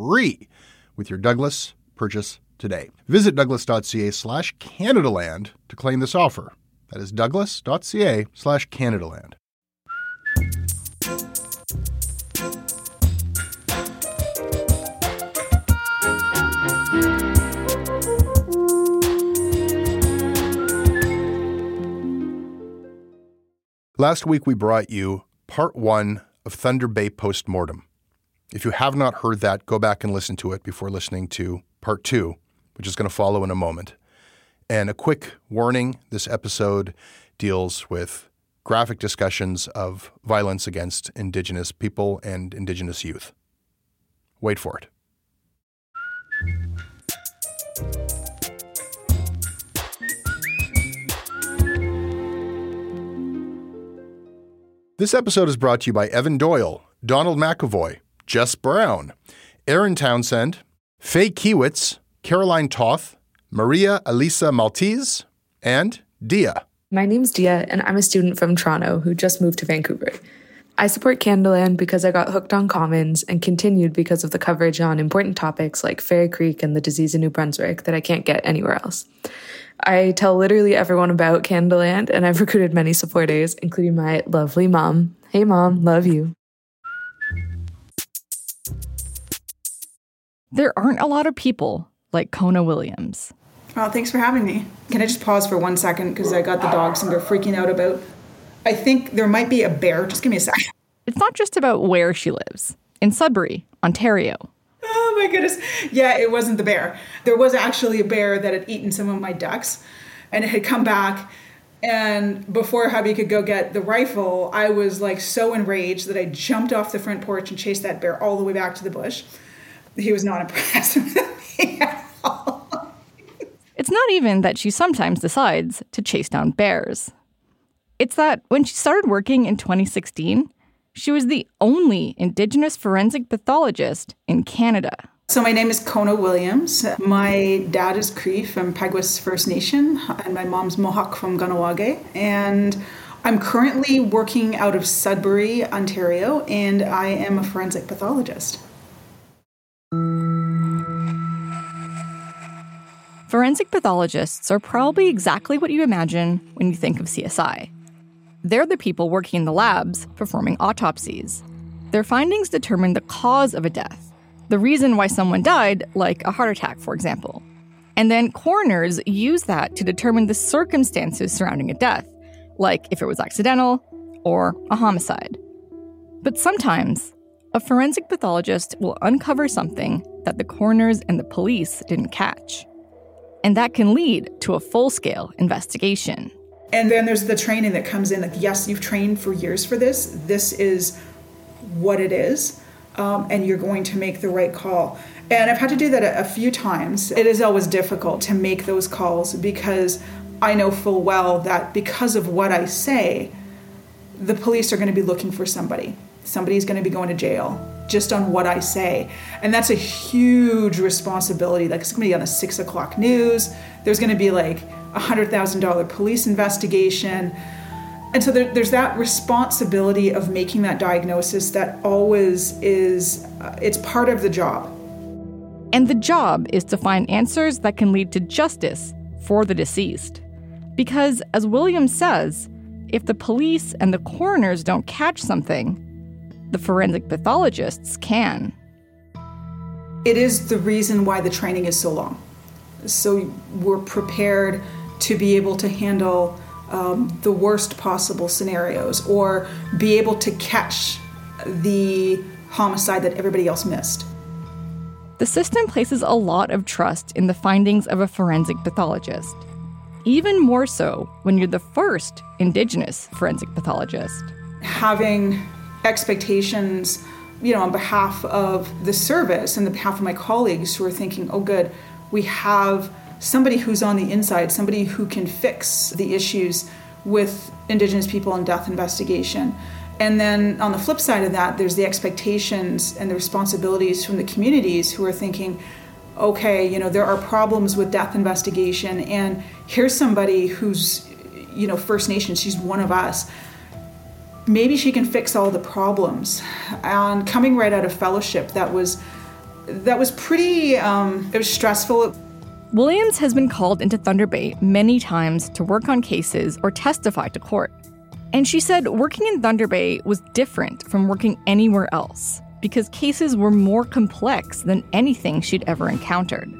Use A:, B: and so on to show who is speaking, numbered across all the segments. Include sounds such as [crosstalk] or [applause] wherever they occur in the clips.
A: free with your Douglas purchase today. Visit douglas.ca slash Canadaland to claim this offer. That is douglas.ca slash Canadaland. Last week we brought you part one of Thunder Bay Postmortem. If you have not heard that, go back and listen to it before listening to part two, which is going to follow in a moment. And a quick warning this episode deals with graphic discussions of violence against Indigenous people and Indigenous youth. Wait for it. This episode is brought to you by Evan Doyle, Donald McAvoy, Jess Brown, Aaron Townsend, Faye Kiewitz, Caroline Toth, Maria Elisa Maltese, and Dia.
B: My name's Dia, and I'm a student from Toronto who just moved to Vancouver. I support Canadaland because I got hooked on Commons and continued because of the coverage on important topics like Fairy Creek and the disease in New Brunswick that I can't get anywhere else. I tell literally everyone about Canadaland and I've [laughs] recruited many supporters, including my lovely mom. Hey, mom, love you.
C: There aren't a lot of people like Kona Williams.
D: Oh, thanks for having me. Can I just pause for one second because I got the dogs and they're freaking out about. I think there might be a bear. Just give me a second.
C: It's not just about where she lives in Sudbury, Ontario.
D: Oh my goodness. Yeah, it wasn't the bear. There was actually a bear that had eaten some of my ducks and it had come back. And before hubby could go get the rifle, I was like so enraged that I jumped off the front porch and chased that bear all the way back to the bush. He was not impressed [laughs] with me at all.
C: It's not even that she sometimes decides to chase down bears. It's that when she started working in 2016, she was the only Indigenous forensic pathologist in Canada.
D: So my name is Kona Williams. My dad is Cree from Peguis First Nation, and my mom's Mohawk from Kahnawake. And I'm currently working out of Sudbury, Ontario, and I am a forensic pathologist.
C: Forensic pathologists are probably exactly what you imagine when you think of CSI. They're the people working in the labs performing autopsies. Their findings determine the cause of a death, the reason why someone died, like a heart attack, for example. And then coroners use that to determine the circumstances surrounding a death, like if it was accidental or a homicide. But sometimes, a forensic pathologist will uncover something that the coroners and the police didn't catch. And that can lead to a full scale investigation.
D: And then there's the training that comes in like, yes, you've trained for years for this. This is what it is. Um, and you're going to make the right call. And I've had to do that a, a few times. It is always difficult to make those calls because I know full well that because of what I say, the police are going to be looking for somebody. Somebody's going to be going to jail just on what I say. And that's a huge responsibility. Like it's to be on the six o'clock news. There's going to be like a $100,000 police investigation. And so there, there's that responsibility of making that diagnosis that always is, uh, it's part of the job.
C: And the job is to find answers that can lead to justice for the deceased. Because, as Williams says, if the police and the coroners don't catch something, the forensic pathologists can.
D: It is the reason why the training is so long. So we're prepared to be able to handle um, the worst possible scenarios or be able to catch the homicide that everybody else missed.
C: The system places a lot of trust in the findings of a forensic pathologist, even more so when you're the first Indigenous forensic pathologist.
D: Having expectations, you know, on behalf of the service and the behalf of my colleagues who are thinking, oh, good, we have somebody who's on the inside, somebody who can fix the issues with Indigenous people in death investigation. And then on the flip side of that, there's the expectations and the responsibilities from the communities who are thinking, okay, you know, there are problems with death investigation, and here's somebody who's, you know, First Nation, she's one of us. Maybe she can fix all the problems. And coming right out of fellowship, that was that was pretty. Um, it was stressful.
C: Williams has been called into Thunder Bay many times to work on cases or testify to court. And she said working in Thunder Bay was different from working anywhere else because cases were more complex than anything she'd ever encountered.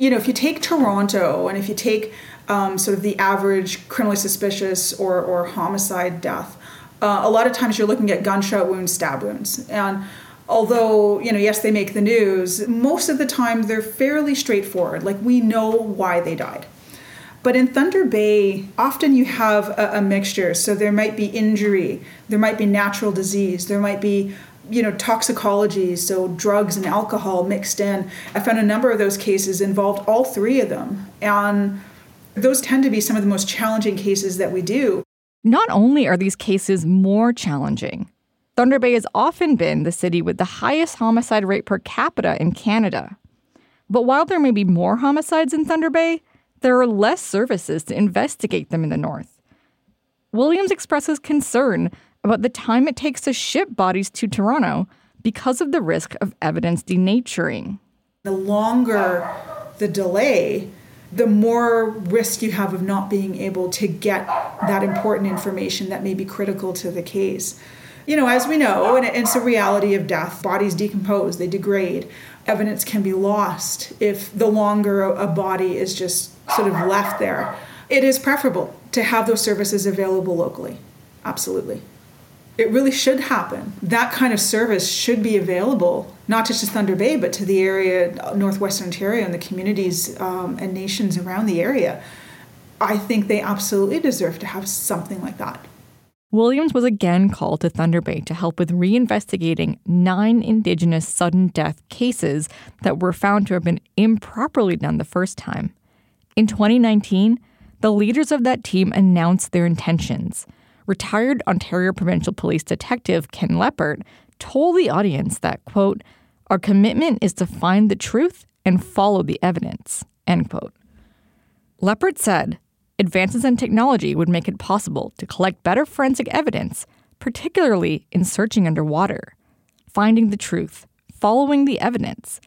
D: You know, if you take Toronto and if you take um, sort of the average criminally suspicious or, or homicide death, uh, a lot of times you're looking at gunshot wounds, stab wounds. And although you know yes they make the news most of the time they're fairly straightforward. Like we know why they died. But in thunder bay often you have a, a, mixture. So there might be injury there might be natural disease there might be you know toxicology so drugs and alcohol mixed in. I found a number of those cases involved all three of them. And those tend to be some of the most challenging cases that we do
C: not only are these cases more challenging Thunder Bay has often been the city with the highest homicide rate per capita in Canada. But while there may be more homicides in Thunder Bay, there are less services to investigate them in the north. Williams expresses concern about the time it takes to ship bodies to Toronto because of the risk of evidence denaturing.
D: The longer the delay, the more risk you have of not being able to get that important information that may be critical to the case you know, as we know, and it's a reality of death, bodies decompose, they degrade. Evidence can be lost if the longer a body is just sort of left there. It is preferable to have those services available locally. Absolutely. It really should happen. That kind of service should be available, not just to Thunder Bay, but to the area, Northwestern Ontario, and the communities um, and nations around the area. I think they absolutely deserve to have something like that.
C: Williams was again called to Thunder Bay to help with reinvestigating nine Indigenous sudden death cases that were found to have been improperly done the first time. In 2019, the leaders of that team announced their intentions. Retired Ontario Provincial Police Detective Ken Leppert told the audience that, quote, our commitment is to find the truth and follow the evidence, end quote. Leppert said, advances in technology would make it possible to collect better forensic evidence, particularly in searching underwater, finding the truth, following the evidence.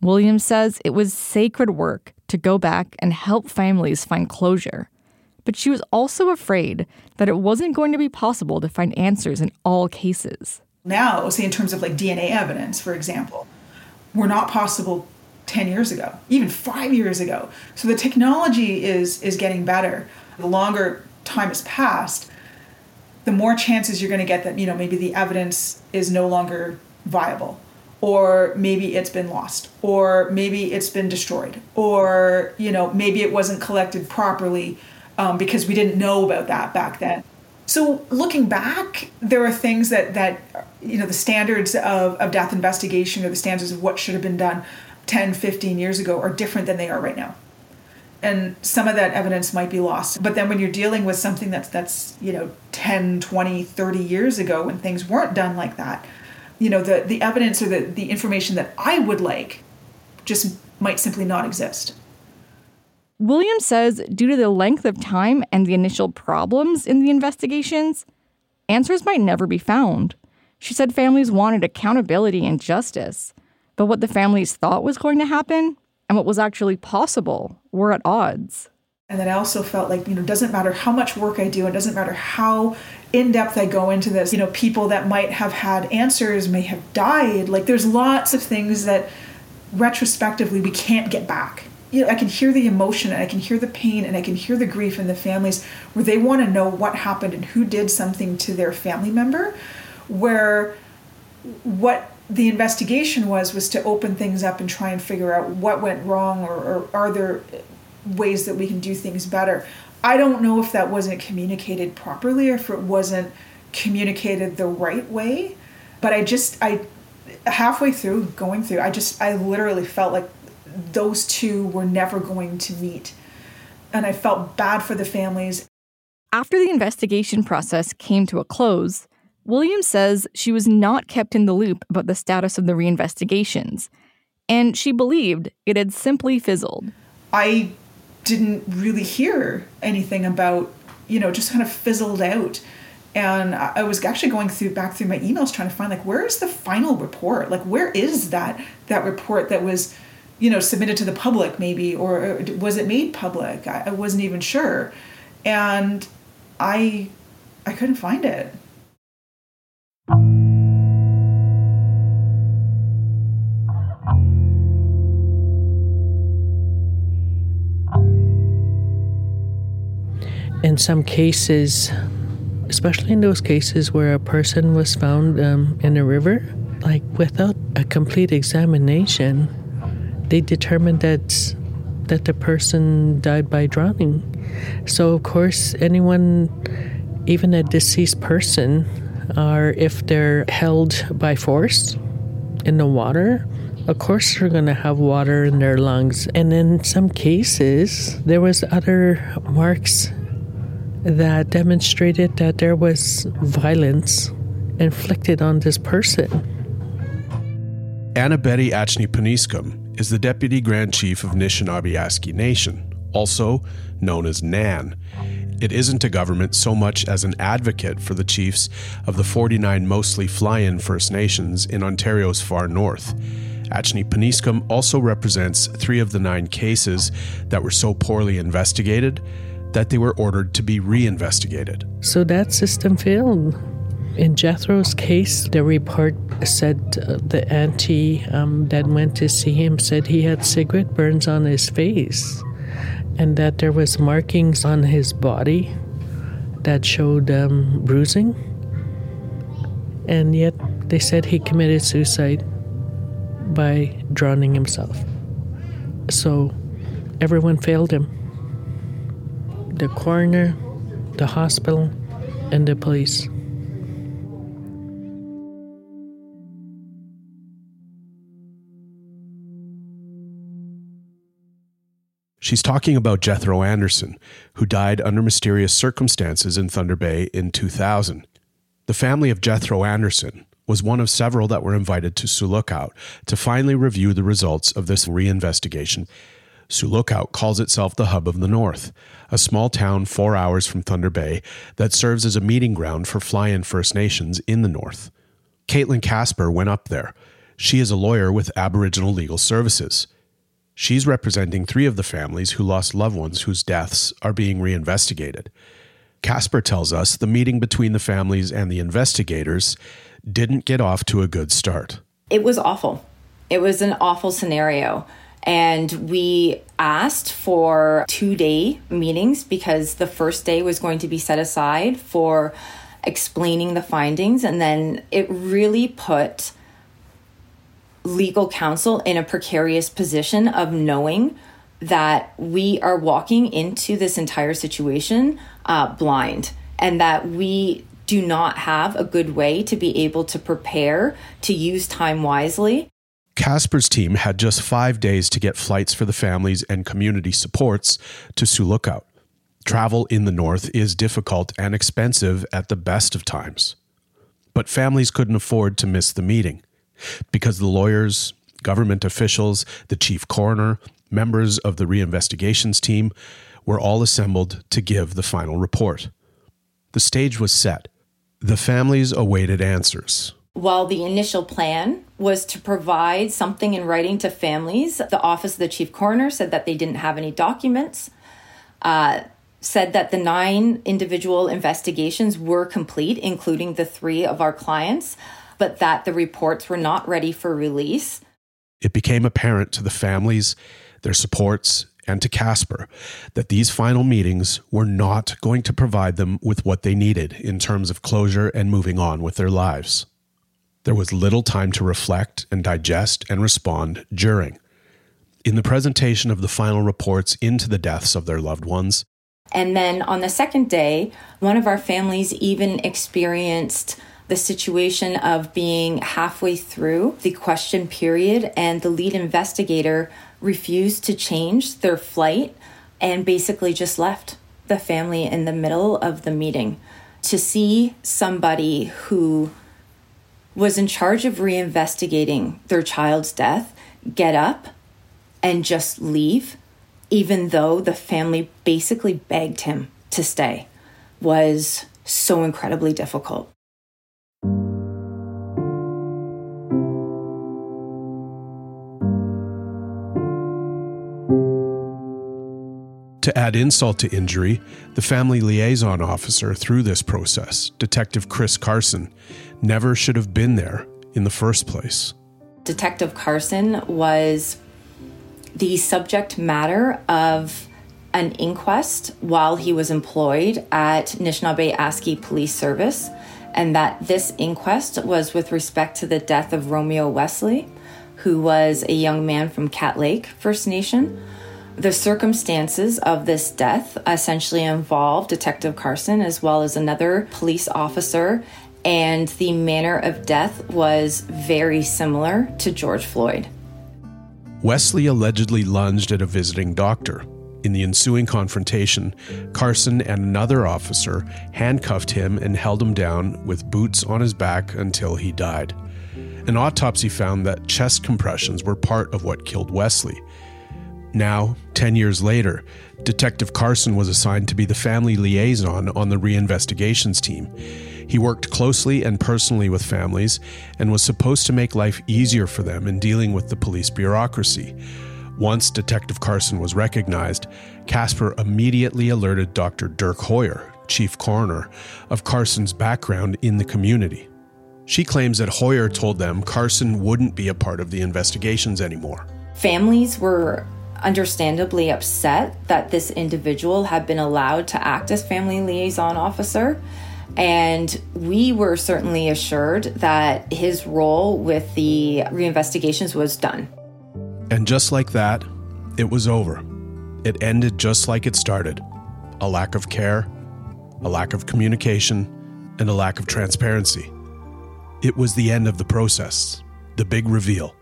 C: Williams says it was sacred work to go back and help families find closure. But she was also afraid that it wasn't going to be possible to find answers in all cases.
D: Now, say in terms of like DNA evidence, for example, were not possible 10 years ago, even five years ago. So the technology is, is getting better. The longer time has passed, the more chances you're going to get that, you know, maybe the evidence is no longer viable or maybe it's been lost or maybe it's been destroyed or you know maybe it wasn't collected properly um, because we didn't know about that back then. So looking back there are things that that you know the standards of, of death investigation or the standards of what should have been done 10 15 years ago are different than they are right now. And some of that evidence might be lost. But then when you're dealing with something that's that's you know 10 20 30 years ago when things weren't done like that you know the the evidence or the the information that i would like just might simply not exist
C: Williams says due to the length of time and the initial problems in the investigations, answers might never be found. She said families wanted accountability and justice, but what the families thought was going to happen and what was actually possible were at odds.
D: And then I also felt like, you know, doesn't matter how much work I do, it doesn't matter how in depth I go into this. You know, people that might have had answers may have died. Like, there's lots of things that retrospectively we can't get back. You know, I can hear the emotion and I can hear the pain and I can hear the grief in the families where they want to know what happened and who did something to their family member. Where what the investigation was was to open things up and try and figure out what went wrong or, or are there ways that we can do things better. I don't know if that wasn't communicated properly or if it wasn't communicated the right way, but I just I halfway through going through, I just I literally felt like those two were never going to meet. And I felt bad for the families.
C: After the investigation process came to a close, Williams says she was not kept in the loop about the status of the reinvestigations, and she believed it had simply fizzled.
D: I didn't really hear anything about, you know, just kind of fizzled out. And I was actually going through back through my emails trying to find like where is the final report? Like where is that that report that was, you know, submitted to the public maybe or was it made public? I, I wasn't even sure. And I I couldn't find it.
E: in some cases, especially in those cases where a person was found um, in a river, like without a complete examination, they determined that that the person died by drowning. So of course, anyone, even a deceased person, or if they're held by force in the water, of course they're going to have water in their lungs. And in some cases, there was other marks that demonstrated that there was violence inflicted on this person.
F: Anna Betty Achneepineskum is the Deputy Grand Chief of Anishinaabe Nation, also known as NAN. It isn't a government so much as an advocate for the chiefs of the 49 mostly fly in First Nations in Ontario's far north. Achneepineskum also represents three of the nine cases that were so poorly investigated that they were ordered to be reinvestigated.
E: So that system failed. In Jethro's case, the report said uh, the auntie um, that went to see him said he had cigarette burns on his face and that there was markings on his body that showed um, bruising. And yet they said he committed suicide by drowning himself. So everyone failed him the coroner, the hospital, and the police.
F: She's talking about Jethro Anderson, who died under mysterious circumstances in Thunder Bay in 2000. The family of Jethro Anderson was one of several that were invited to Sioux Lookout to finally review the results of this reinvestigation Sioux Lookout calls itself the Hub of the North, a small town four hours from Thunder Bay that serves as a meeting ground for fly in First Nations in the North. Caitlyn Kasper went up there. She is a lawyer with Aboriginal Legal Services. She's representing three of the families who lost loved ones whose deaths are being reinvestigated. Kasper tells us the meeting between the families and the investigators didn't get off to a good start.
G: It was awful. It was an awful scenario. And we asked for two day meetings because the first day was going to be set aside for explaining the findings, and then it really put legal counsel in a precarious position of knowing that we are walking into this entire situation uh, blind and that we do not have a good way to be able to prepare to use time wisely.
F: Kasper's team had just five days to get flights for the families and community supports to Sioux Lookout. Travel in the north is difficult and expensive at the best of times. But families couldn't afford to miss the meeting because the lawyers, government officials, the chief coroner, members of the reinvestigations team were all assembled to give the final report. The stage was set. The families awaited answers.
G: While the initial plan was to provide something in writing to families, the Office of the Chief Coroner said that they didn't have any documents, uh, said that the nine individual investigations were complete, including the three of our clients, but that the reports were not ready for release.
F: It became apparent to the families, their supports, and to Kasper that these final meetings were not going to provide them with what they needed in terms of closure and moving on with their lives. There was little time to reflect and digest and respond during. In the presentation of the final reports into the deaths of their loved ones,
G: and then on the second day, one of our families even experienced the situation of being halfway through the question period and the lead investigator refused to change their flight and basically just left the family in the middle of the meeting. To see somebody who was in charge of reinvestigating their child's death get up and just leave, even though the family basically begged him to stay, was so incredibly difficult.
F: To add insult to injury, the family liaison officer through this process, Detective Chris Carson, never should have been there in the first place.
G: Detective Carson was the subject matter of an inquest while he was employed at Nishnawbe Aski Police Service, and that this inquest was with respect to the death of Romeo Wesley, who was a young man from Cat Lake First Nation the circumstances of this death essentially involved Detective Carson as well as another police officer, and the manner of death was very similar to George Floyd.
F: Wesley allegedly lunged at a visiting doctor. In the ensuing confrontation, Carson and another officer handcuffed him and held him down with boots on his back until he died. An autopsy found that chest compressions were part of what killed Wesley. Now, 10 years later, Detective Carson was assigned to be the family liaison on the reinvestigations team. He worked closely and personally with families and was supposed to make life easier for them in dealing with the police bureaucracy. Once Detective Carson was recognized, Kasper immediately alerted Dr. Dirk Huyer, chief coroner, of Carson's background in the community. She claims that Huyer told them Carson wouldn't be a part of the investigations anymore.
G: Families were understandably upset that this individual had been allowed to act as family liaison officer. And we were certainly assured that his role with the reinvestigations was done.
F: And just like that, it was over. It ended just like it started a lack of care, a lack of communication, and a lack of transparency. It was the end of the process, the big reveal.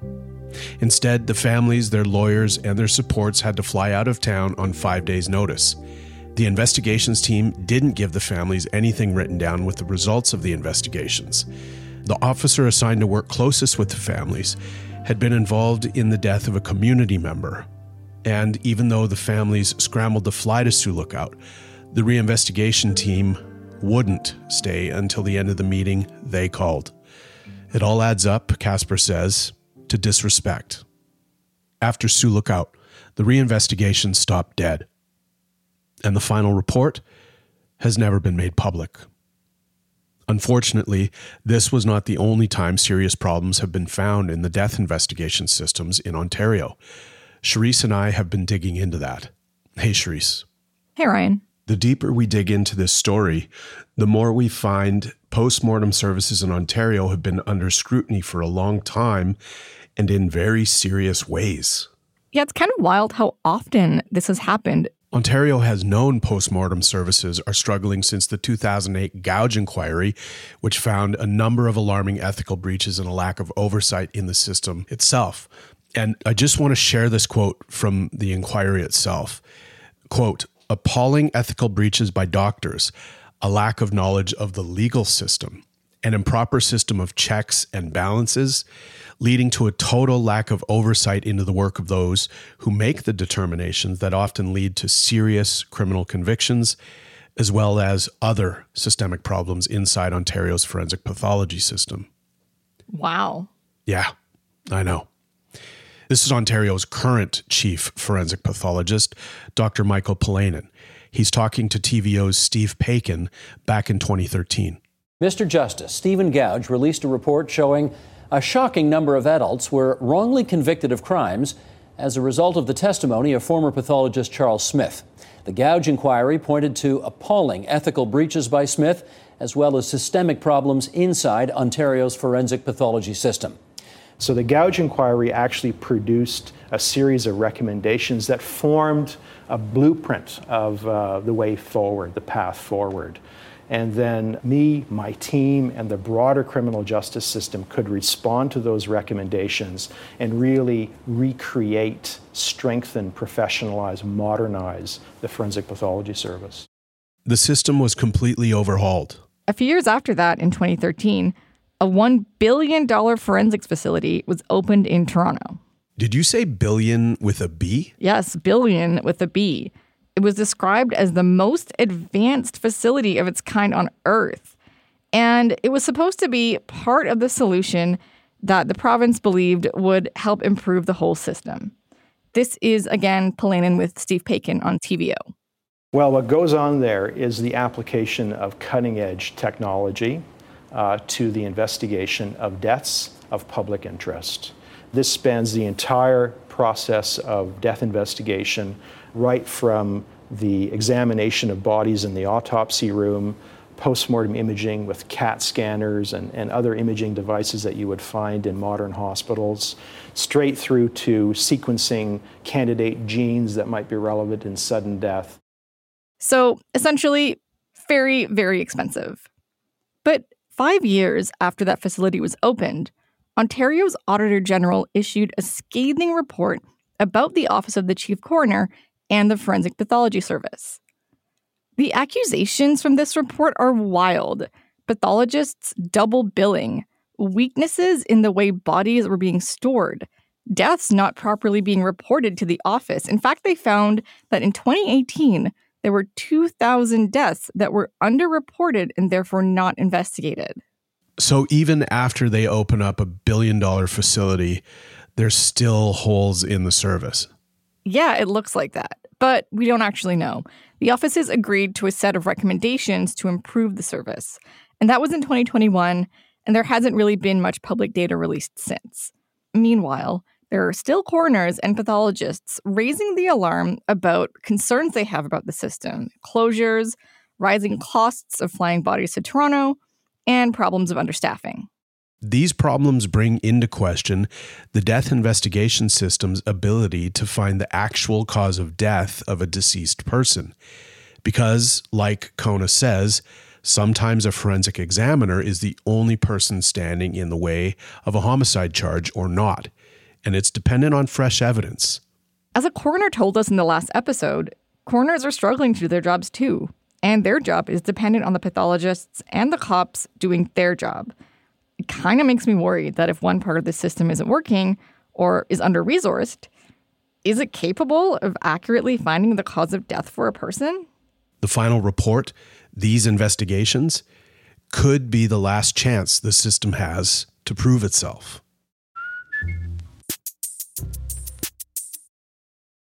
F: Instead, the families, their lawyers, and their supports had to fly out of town on five days' notice. The investigations team didn't give the families anything written down with the results of the investigations. The officer assigned to work closest with the families had been involved in the death of a community member. And even though the families scrambled to fly to Sioux Lookout, the reinvestigation team wouldn't stay until the end of the meeting they called. It all adds up, Kasper says, to disrespect. After Sioux Lookout, the reinvestigation stopped dead, and the final report has never been made public. Unfortunately, this was not the only time serious problems have been found in the death investigation systems in Ontario. Cherise and I have been digging into that. Hey, Cherise.
C: Hey, Ryan.
F: The deeper we dig into this story, the more we find postmortem services in Ontario have been under scrutiny for a long time and in very serious ways.
C: Yeah, it's kind of wild how often this has happened.
F: Ontario has known postmortem services are struggling since the 2008 Goudge inquiry, which found a number of alarming ethical breaches and a lack of oversight in the system itself. And I just want to share this quote from the inquiry itself. Quote, appalling ethical breaches by doctors, a lack of knowledge of the legal system, an improper system of checks and balances, leading to a total lack of oversight into the work of those who make the determinations that often lead to serious criminal convictions, as well as other systemic problems inside Ontario's forensic pathology system.
C: Wow.
F: Yeah, I know. This is Ontario's current chief forensic pathologist, Dr. Michael Pollanen. He's talking to TVO's Steve Paikin back in 2013.
H: Mr. Justice Stephen Goudge released a report showing a shocking number of adults were wrongly convicted of crimes as a result of the testimony of former pathologist Charles Smith. The Goudge inquiry pointed to appalling ethical breaches by Smith, as well as systemic problems inside Ontario's forensic pathology system.
I: So the Goudge inquiry actually produced a series of recommendations that formed a blueprint of uh, the way forward, the path forward and then me, my team, and the broader criminal justice system could respond to those recommendations and really recreate, strengthen, professionalize, modernize the forensic pathology service.
F: The system was completely overhauled.
C: A few years after that, in 2013, a $1 billion forensics facility was opened in Toronto.
F: Did you say billion with a B?
C: Yes, billion with a B. It was described as the most advanced facility of its kind on Earth. And it was supposed to be part of the solution that the province believed would help improve the whole system. This is, again, Pollanen with Steve Paikin on TVO.
I: Well, what goes on there is the application of cutting edge technology uh, to the investigation of deaths of public interest. This spans the entire process of death investigation right from the examination of bodies in the autopsy room, postmortem imaging with CAT scanners and, and other imaging devices that you would find in modern hospitals, straight through to sequencing candidate genes that might be relevant in sudden death.
C: So essentially, very, very expensive. But five years after that facility was opened, Ontario's Auditor General issued a scathing report about the Office of the Chief Coroner and the Forensic Pathology Service. The accusations from this report are wild. Pathologists double billing, weaknesses in the way bodies were being stored, deaths not properly being reported to the office. In fact, they found that in 2018, there were 2,000 deaths that were underreported and therefore not investigated.
F: So even after they open up a billion dollar facility, there's still holes in the service.
C: Yeah, it looks like that but we don't actually know. The offices agreed to a set of recommendations to improve the service, and that was in 2021, and there hasn't really been much public data released since. Meanwhile, there are still coroners and pathologists raising the alarm about concerns they have about the system closures, rising costs of flying bodies to Toronto, and problems of understaffing.
F: These problems bring into question the death investigation system's ability to find the actual cause of death of a deceased person. Because, like Kona says, sometimes a forensic examiner is the only person standing in the way of a homicide charge or not, and it's dependent on fresh evidence.
C: As a coroner told us in the last episode, coroners are struggling to do their jobs too, and their job is dependent on the pathologists and the cops doing their job it kind of makes me worried that if one part of the system isn't working or is under resourced, is it capable of accurately finding the cause of death for a person?
F: The final report, these investigations, could be the last chance the system has to prove itself.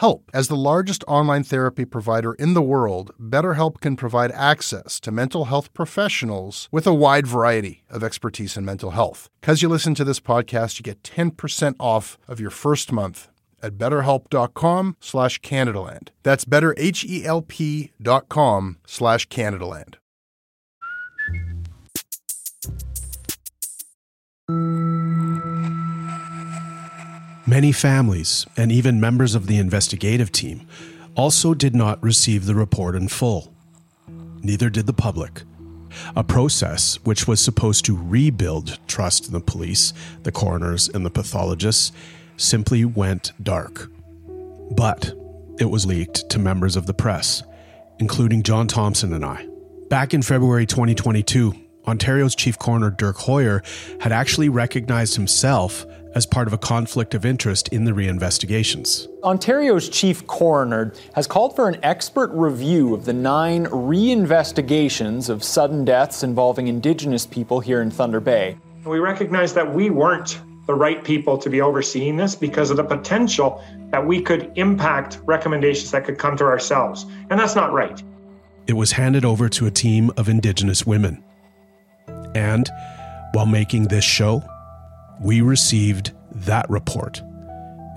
A: help. As the largest online therapy provider in the world, BetterHelp can provide access to mental health professionals with a wide variety of expertise in mental health. Because you listen to this podcast, you get 10% off of your first month at betterhelp.com slash Canadaland. That's betterhelp.com slash Canadaland.
F: Many families, and even members of the investigative team, also did not receive the report in full. Neither did the public. A process which was supposed to rebuild trust in the police, the coroners, and the pathologists simply went dark. But it was leaked to members of the press, including Jon Thompson and I. Back in February 2022, Ontario's chief coroner Dirk Huyer had actually recognized himself as part of a conflict of interest in the reinvestigations.
J: Ontario's chief coroner has called for an expert review of the nine reinvestigations of sudden deaths involving Indigenous people here in Thunder Bay.
K: We recognize that we weren't the right people to be overseeing this because of the potential that we could impact recommendations that could come to ourselves. And that's not right.
F: It was handed over to a team of Indigenous women. And while making this show, we received that report.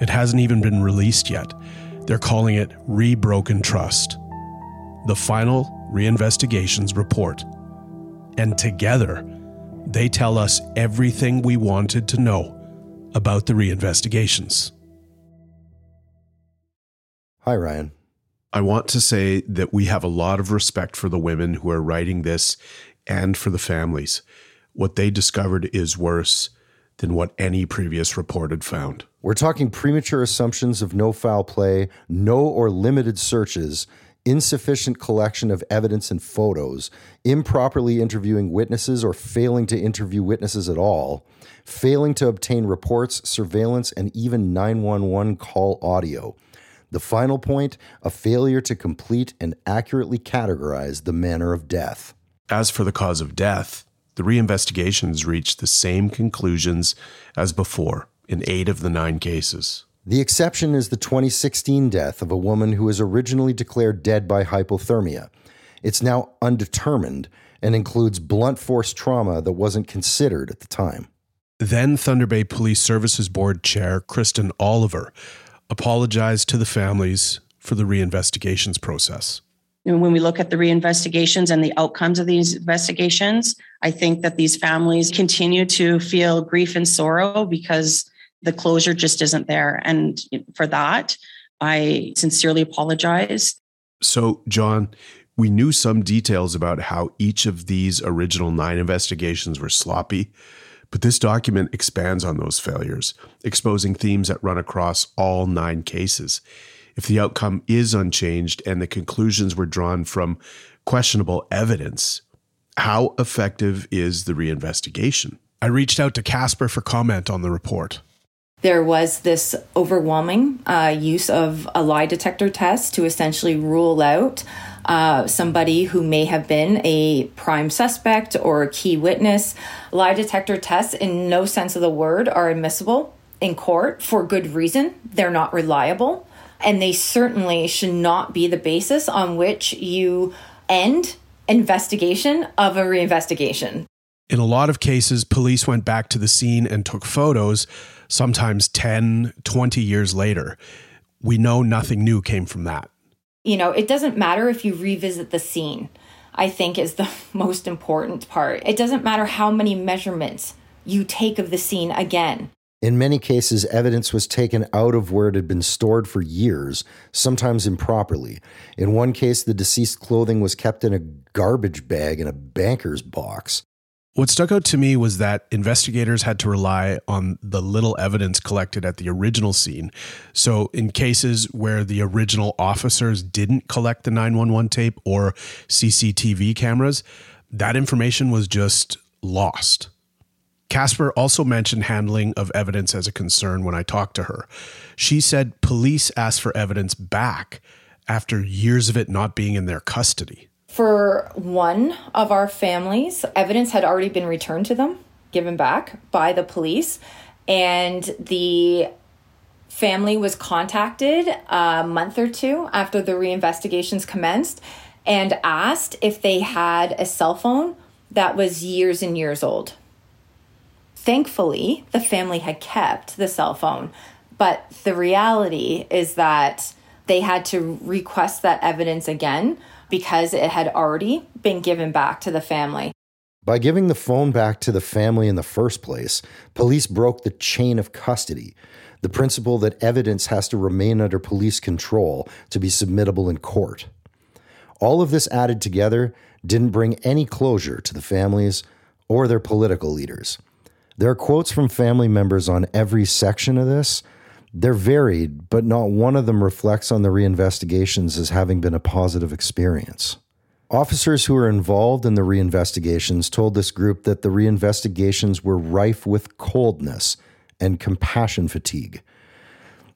F: It hasn't even been released yet. They're calling it Rebroken Trust. The final reinvestigations report. And together, they tell us everything we wanted to know about the reinvestigations.
L: Hi, Ryan.
F: I want to say that we have a lot of respect for the women who are writing this and for the families. What they discovered is worse than what any previous report had found.
L: We're talking premature assumptions of no foul play, no or limited searches, insufficient collection of evidence and photos, improperly interviewing witnesses or failing to interview witnesses at all, failing to obtain reports, surveillance, and even 911 call audio. The final point a failure to complete and accurately categorize the manner of death.
F: As for the cause of death, the reinvestigations reached the same conclusions as before in eight of the nine cases.
L: The exception is the 2016 death of a woman who was originally declared dead by hypothermia. It's now undetermined and includes blunt force trauma that wasn't considered at the time.
F: Then Thunder Bay Police Services Board Chair Kristen Oliver apologized to the families for the reinvestigations process.
M: And when we look at the reinvestigations and the outcomes of these investigations, I think that these families continue to feel grief and sorrow because the closure just isn't there. And for that, I sincerely apologize.
F: So, Jon, we knew some details about how each of these original nine investigations were sloppy, but this document expands on those failures, exposing themes that run across all nine cases if the outcome is unchanged and the conclusions were drawn from questionable evidence, how effective is the reinvestigation? I reached out to Kasper for comment on the report.
G: there was this overwhelming uh, use of a lie detector test to essentially rule out uh, somebody who may have been a prime suspect or a key witness. Lie detector tests, in no sense of the word, are admissible in court for good reason. They're not reliable, and they certainly should not be the basis on which you end investigation of a reinvestigation.
F: In a lot of cases, police went back to the scene and took photos, sometimes 10, 20 years later. We know nothing new came from that.
G: You know, it doesn't matter if you revisit the scene, I think is the [laughs] most important part. It doesn't matter how many measurements you take of the scene again.
L: In many cases, evidence was taken out of where it had been stored for years, sometimes improperly. In one case, the deceased clothing was kept in a garbage bag in a banker's box.
F: What stuck out to me was that investigators had to rely on the little evidence collected at the original scene. So, in cases where the original officers didn't collect the 911 tape or CCTV cameras, that information was just lost. Kasper also mentioned handling of evidence as a concern when I talked to her. She said police asked for evidence back after years of it not being in their custody.
G: For one of our families, evidence had already been returned to them, given back by the police, and the family was contacted a month or two after the reinvestigations commenced and asked if they had a cell phone that was years and years old. Thankfully, the family had kept the cell phone, but the reality is that they had to request that evidence again because it had already been given back to the family.
L: By giving the phone back to the family in the first place, police broke the chain of custody, the principle that evidence has to remain under police control to be submittable in court. All of this added together didn't bring any closure to the families or their political leaders. There are quotes from family members on every section of this, they're varied, but not one of them reflects on the reinvestigations as having been a positive experience. Officers who were involved in the reinvestigations told this group that the reinvestigations were rife with coldness and compassion fatigue.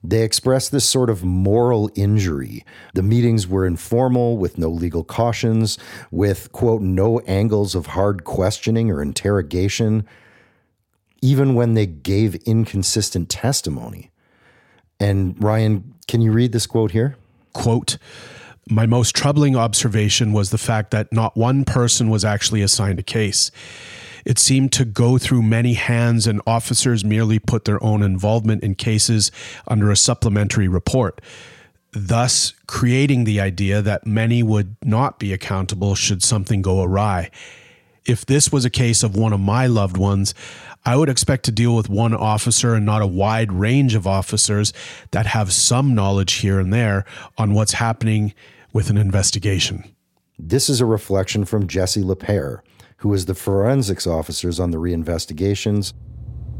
L: They expressed this sort of moral injury. The meetings were informal, with no legal cautions, with, quote, no angles of hard questioning or interrogation, even when they gave inconsistent testimony. And Ryan, can you read this quote here?
F: Quote, my most troubling observation was the fact that not one person was actually assigned a case. It seemed to go through many hands, and officers merely put their own involvement in cases under a supplementary report, thus creating the idea that many would not be accountable should something go awry. If this was a case of one of my loved ones, I would expect to deal with one officer and not a wide range of officers that have some knowledge here and there on what's happening with an investigation.
L: This is a reflection from Jesse LePere, who is the forensics officers on the reinvestigations.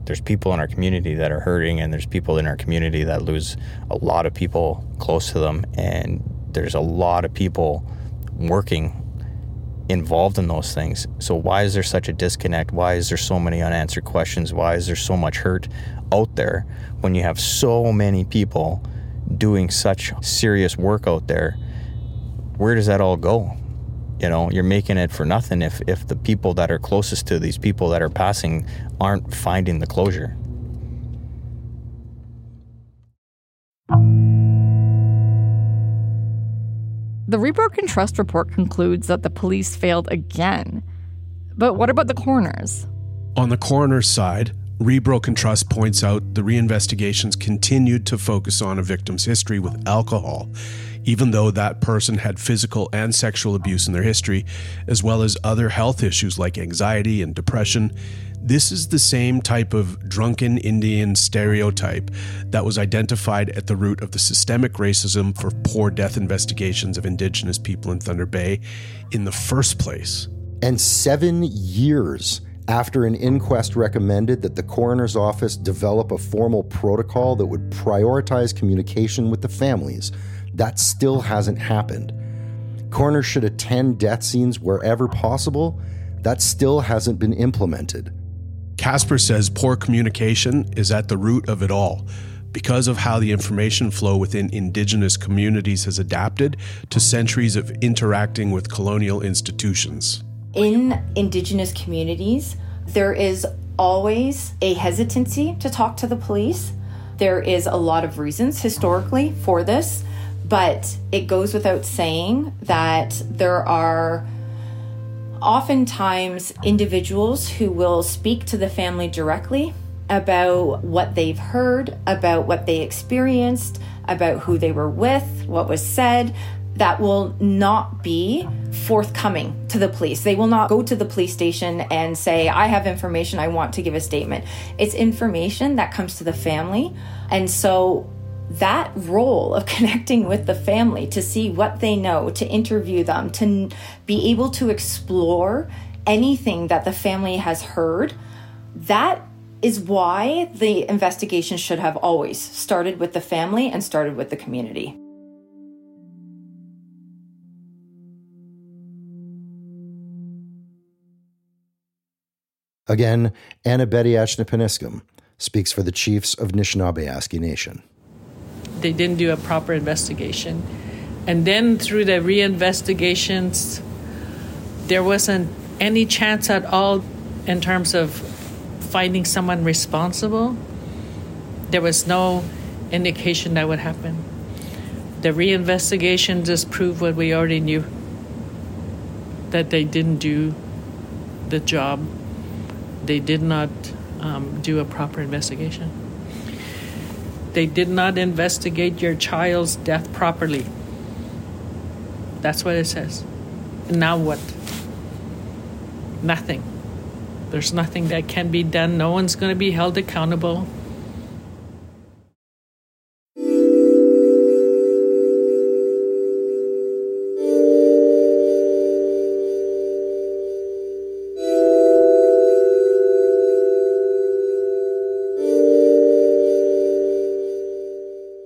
N: There's people in our community that are hurting, and there's people in our community that lose a lot of people close to them, and there's a lot of people working involved in those things. So why is there such a disconnect? Why is there so many unanswered questions? Why is there so much hurt out there when you have so many people doing such serious work out there? Where does that all go? You know, you're making it for nothing if if the people that are closest to these people that are passing aren't finding the closure.
C: The Rebroken Trust report concludes that the police failed again. But what about the coroners?
F: On the coroner's side, Rebroken Trust points out the reinvestigations continued to focus on a victim's history with alcohol, even though that person had physical and sexual abuse in their history, as well as other health issues like anxiety and depression this is the same type of drunken Indian stereotype that was identified at the root of the systemic racism for poor death investigations of Indigenous people in Thunder Bay in the first place.
L: And seven years after an inquest recommended that the coroner's office develop a formal protocol that would prioritize communication with the families, that still hasn't happened. Coroners should attend death scenes wherever possible. That still hasn't been implemented.
F: Kasper says poor communication is at the root of it all because of how the information flow within Indigenous communities has adapted to centuries of interacting with colonial institutions.
G: In Indigenous communities, there is always a hesitancy to talk to the police. There is a lot of reasons historically for this, but it goes without saying that there are oftentimes individuals who will speak to the family directly about what they've heard, about what they experienced, about who they were with, what was said, that will not be forthcoming to the police. They will not go to the police station and say, I have information, I want to give a statement. It's information that comes to the family. And so that role of [laughs] connecting with the family to see what they know, to interview them, to be able to explore anything that the family has heard, that is why the investigation should have always started with the family and started with the community.
L: Again, Anna Betty Achneepineskum speaks for the chiefs of Anishinaabe Nation.
E: They didn't do a proper investigation. And then through the reinvestigations, there wasn't any chance at all in terms of finding someone responsible. There was no indication that would happen. The reinvestigation just proved what we already knew that they didn't do the job they did not um, do a proper investigation. They did not investigate your child's death properly. That's what it says. And Now what? Nothing. There's nothing that can be done. No one's going to be held accountable.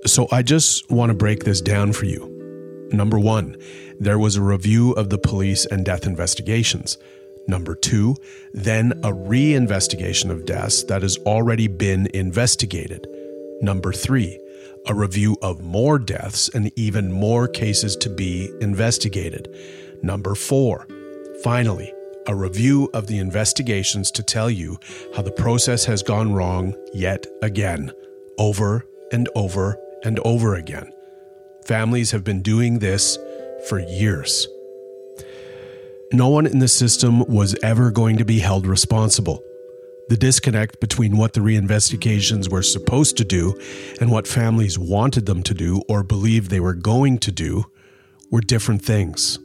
F: So I just want to break this down for you. Number one, there was a review of the police and death investigations. Number two, then a re-investigation of deaths that has already been investigated. Number three, a review of more deaths and even more cases to be investigated. Number four, finally, a review of the investigations to tell you how the process has gone wrong yet again, over and over and over again. Families have been doing this for years. No one in the system was ever going to be held responsible. The disconnect between what the reinvestigations were supposed to do and what families wanted them to do or believed they were going to do were different things.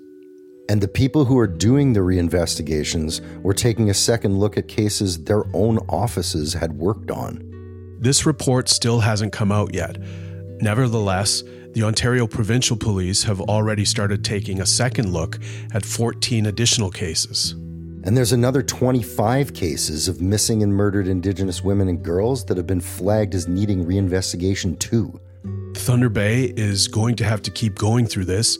L: And the people who are doing the reinvestigations were taking a second look at cases their own offices had worked on.
F: This report still hasn't come out yet, Nevertheless, the Ontario Provincial Police have already started taking a second look at 14 additional cases.
L: And there's another 25 cases of missing and murdered Indigenous women and girls that have been flagged as needing reinvestigation too.
F: Thunder Bay is going to have to keep going through this,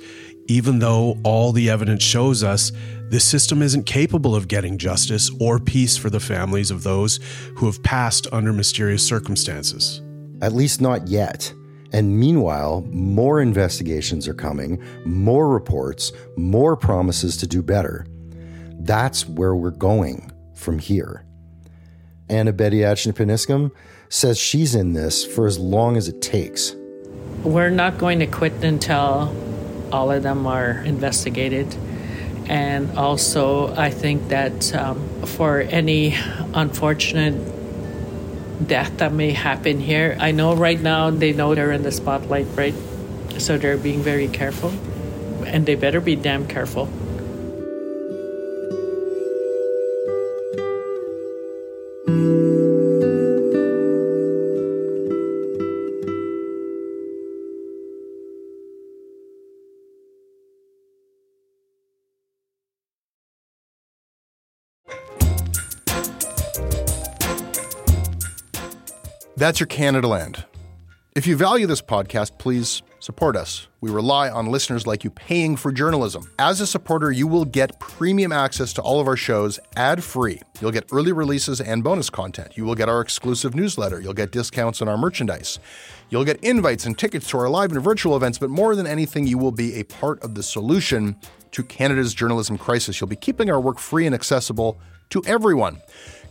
F: even though all the evidence shows us this system isn't capable of getting justice or peace for the families of those who have passed under mysterious circumstances.
L: At least not yet. And meanwhile, more investigations are coming, more reports, more promises to do better. That's where we're going from here. Anna Betty Achneepineskum says she's in this for as long as it takes.
E: We're not going to quit until all of them are investigated. And also, I think that um, for any unfortunate death that may happen here. I know right now they know they're in the spotlight, right? So they're being very careful. And they better be damn careful.
A: That's your Canadaland. If you value this podcast, please support us. We rely on listeners like you paying for journalism. As a supporter, you will get premium access to all of our shows ad free. You'll get early releases and bonus content. You will get our exclusive newsletter. You'll get discounts on our merchandise. You'll get invites and tickets to our live and virtual events, but more than anything, you will be a part of the solution to Canada's journalism crisis. You'll be keeping our work free and accessible to everyone.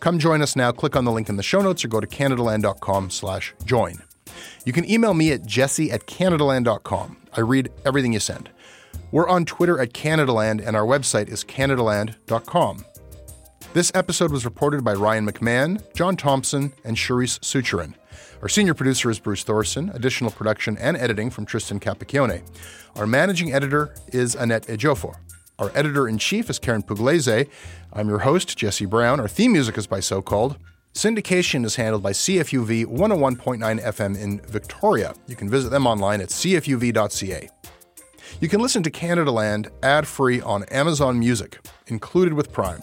A: Come join us now. Click on the link in the show notes or go to canadaland.com slash join. You can email me at jesse at canadaland.com. I read everything you send. We're on Twitter at Canadaland, and our website is canadaland.com. This episode was reported by Ryan McMahon, Jon Thompson, and Cherise Seucharan. Our senior producer is Bruce Thorson, additional production and editing from Tristan Capacchione. Our managing editor is Annette Ejiofor. Our editor in chief is Karyn Pugliese. I'm your host, Jesse Brown. Our theme music is by So Called. Syndication is handled by CFUV 101.9 FM in Victoria. You can visit them online at cfuv.ca. You can listen to Canadaland ad free on Amazon Music, included with Prime.